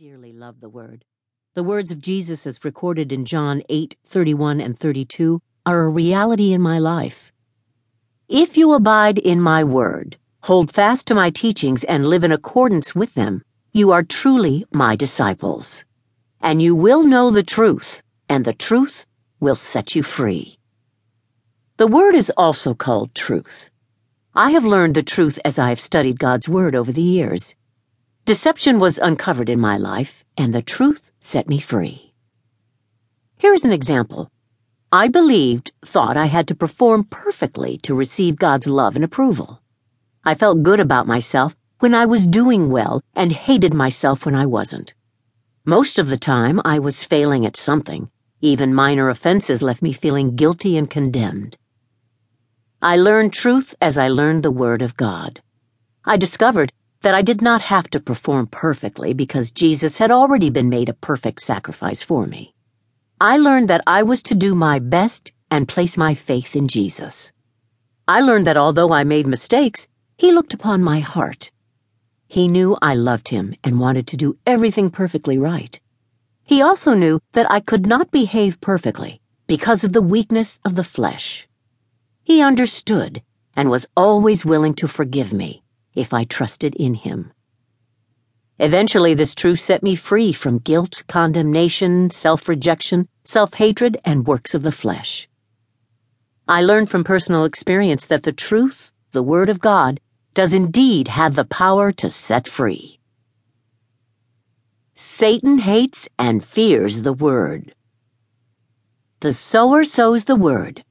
dearly love the word. The words of Jesus as recorded in John 8 31 and 32 are a reality in my life. If you abide in my word, hold fast to my teachings, and live in accordance with them, you are truly my disciples. And you will know the truth, and the truth will set you free. The word is also called truth. I have learned the truth as I have studied God's word over the years. Deception was uncovered in my life, and the truth set me free. Here's an example. I believed, thought I had to perform perfectly to receive God's love and approval. I felt good about myself when I was doing well and hated myself when I wasn't. Most of the time, I was failing at something. Even minor offenses left me feeling guilty and condemned. I learned truth as I learned the Word of God. I discovered that I did not have to perform perfectly because Jesus had already been made a perfect sacrifice for me. I learned that I was to do my best and place my faith in Jesus. I learned that although I made mistakes, He looked upon my heart. He knew I loved Him and wanted to do everything perfectly right. He also knew that I could not behave perfectly because of the weakness of the flesh. He understood and was always willing to forgive me if I trusted in him. Eventually, this truth set me free from guilt, condemnation, self rejection, self hatred, and works of the flesh. I learned from personal experience that the truth, the Word of God, does indeed have the power to set free. Satan hates and fears the Word. The sower sows the Word.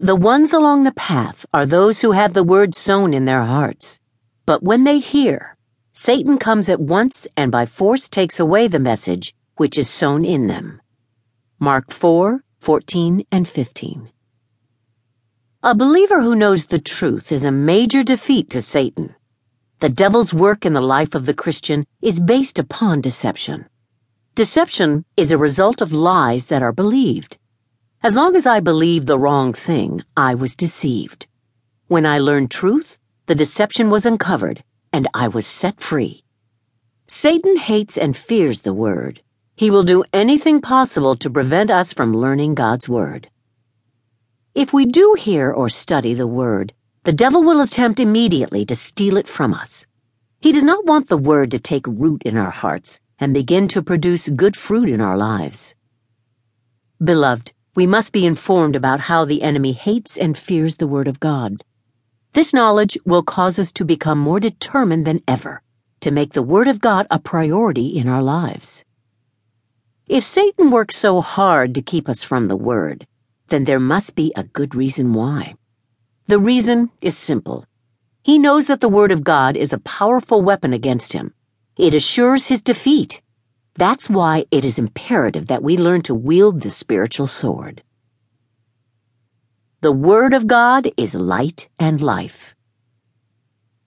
The ones along the path are those who have the Word sown in their hearts. But when they hear, Satan comes at once and by force takes away the message which is sown in them. Mark 4 14 and 15. A believer who knows the truth is a major defeat to Satan. The devil's work in the life of the Christian is based upon deception. Deception is a result of lies that are believed. As long as I believed the wrong thing, I was deceived. When I learned truth, the deception was uncovered, and I was set free. Satan hates and fears the Word. He will do anything possible to prevent us from learning God's Word. If we do hear or study the Word, the devil will attempt immediately to steal it from us. He does not want the Word to take root in our hearts and begin to produce good fruit in our lives. Beloved, we must be informed about how the enemy hates and fears the Word of God. This knowledge will cause us to become more determined than ever to make the Word of God a priority in our lives. If Satan works so hard to keep us from the Word, then there must be a good reason why. The reason is simple. He knows that the Word of God is a powerful weapon against him. It assures his defeat. That's why it is imperative that we learn to wield the spiritual sword. The Word of God is light and life.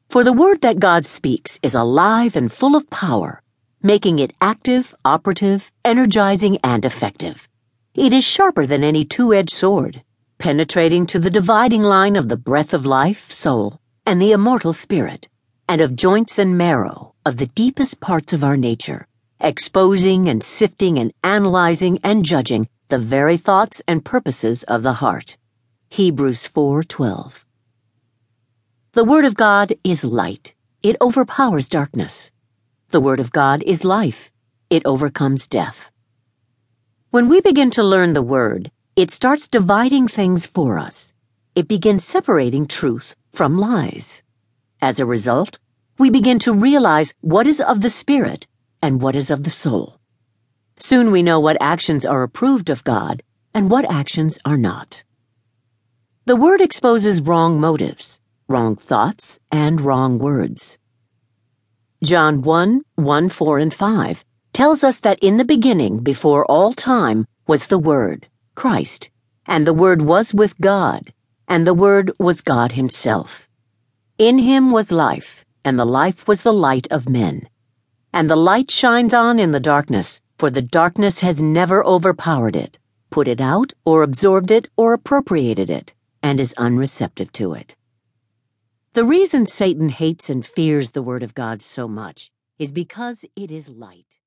For the Word that God speaks is alive and full of power, making it active, operative, energizing, and effective. It is sharper than any two edged sword, penetrating to the dividing line of the breath of life, soul, and the immortal spirit, and of joints and marrow, of the deepest parts of our nature, exposing and sifting and analyzing and judging the very thoughts and purposes of the heart. Hebrews 4:12. The word of God is light. It overpowers darkness. The word of God is life. It overcomes death. When we begin to learn the word, it starts dividing things for us. It begins separating truth from lies. As a result, we begin to realize what is of the spirit and what is of the soul. Soon we know what actions are approved of God and what actions are not. The word exposes wrong motives, wrong thoughts, and wrong words. John 1 1 4 and 5 tells us that in the beginning, before all time, was the Word, Christ, and the Word was with God, and the Word was God Himself. In Him was life, and the life was the light of men. And the light shines on in the darkness, for the darkness has never overpowered it, put it out, or absorbed it, or appropriated it and is unreceptive to it. The reason Satan hates and fears the Word of God so much is because it is light.